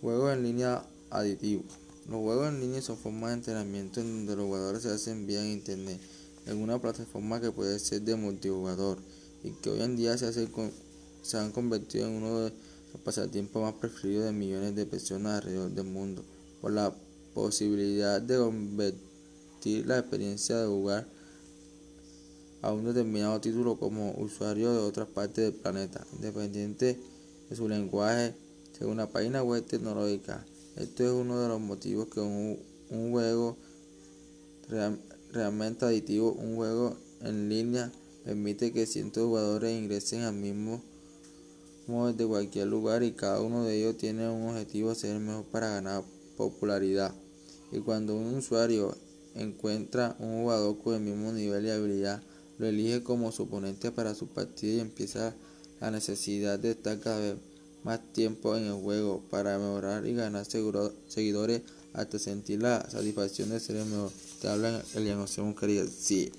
Juegos en línea aditivos. Los juegos en línea son formas de entrenamiento en donde los jugadores se hacen vía internet, en una plataforma que puede ser de multijugador y que hoy en día se, hace se han convertido en uno de los pasatiempos más preferidos de millones de personas alrededor del mundo, por la posibilidad de convertir la experiencia de jugar a un determinado título como usuario de otras partes del planeta, independiente de su lenguaje según la página web tecnológica, esto es uno de los motivos que un, juego realmente aditivo, un juego en línea, permite que cientos de jugadores ingresen al mismo modo de cualquier lugar y cada uno de ellos tiene un objetivo ser el mejor para ganar popularidad. Y cuando un usuario encuentra un jugador con el mismo nivel de habilidad, lo elige como su oponente para su partida y empieza la necesidad de estar cada más tiempo en el juego para mejorar y ganar seguidores hasta sentir la satisfacción de ser el mejor. Te habla Elian José Sí.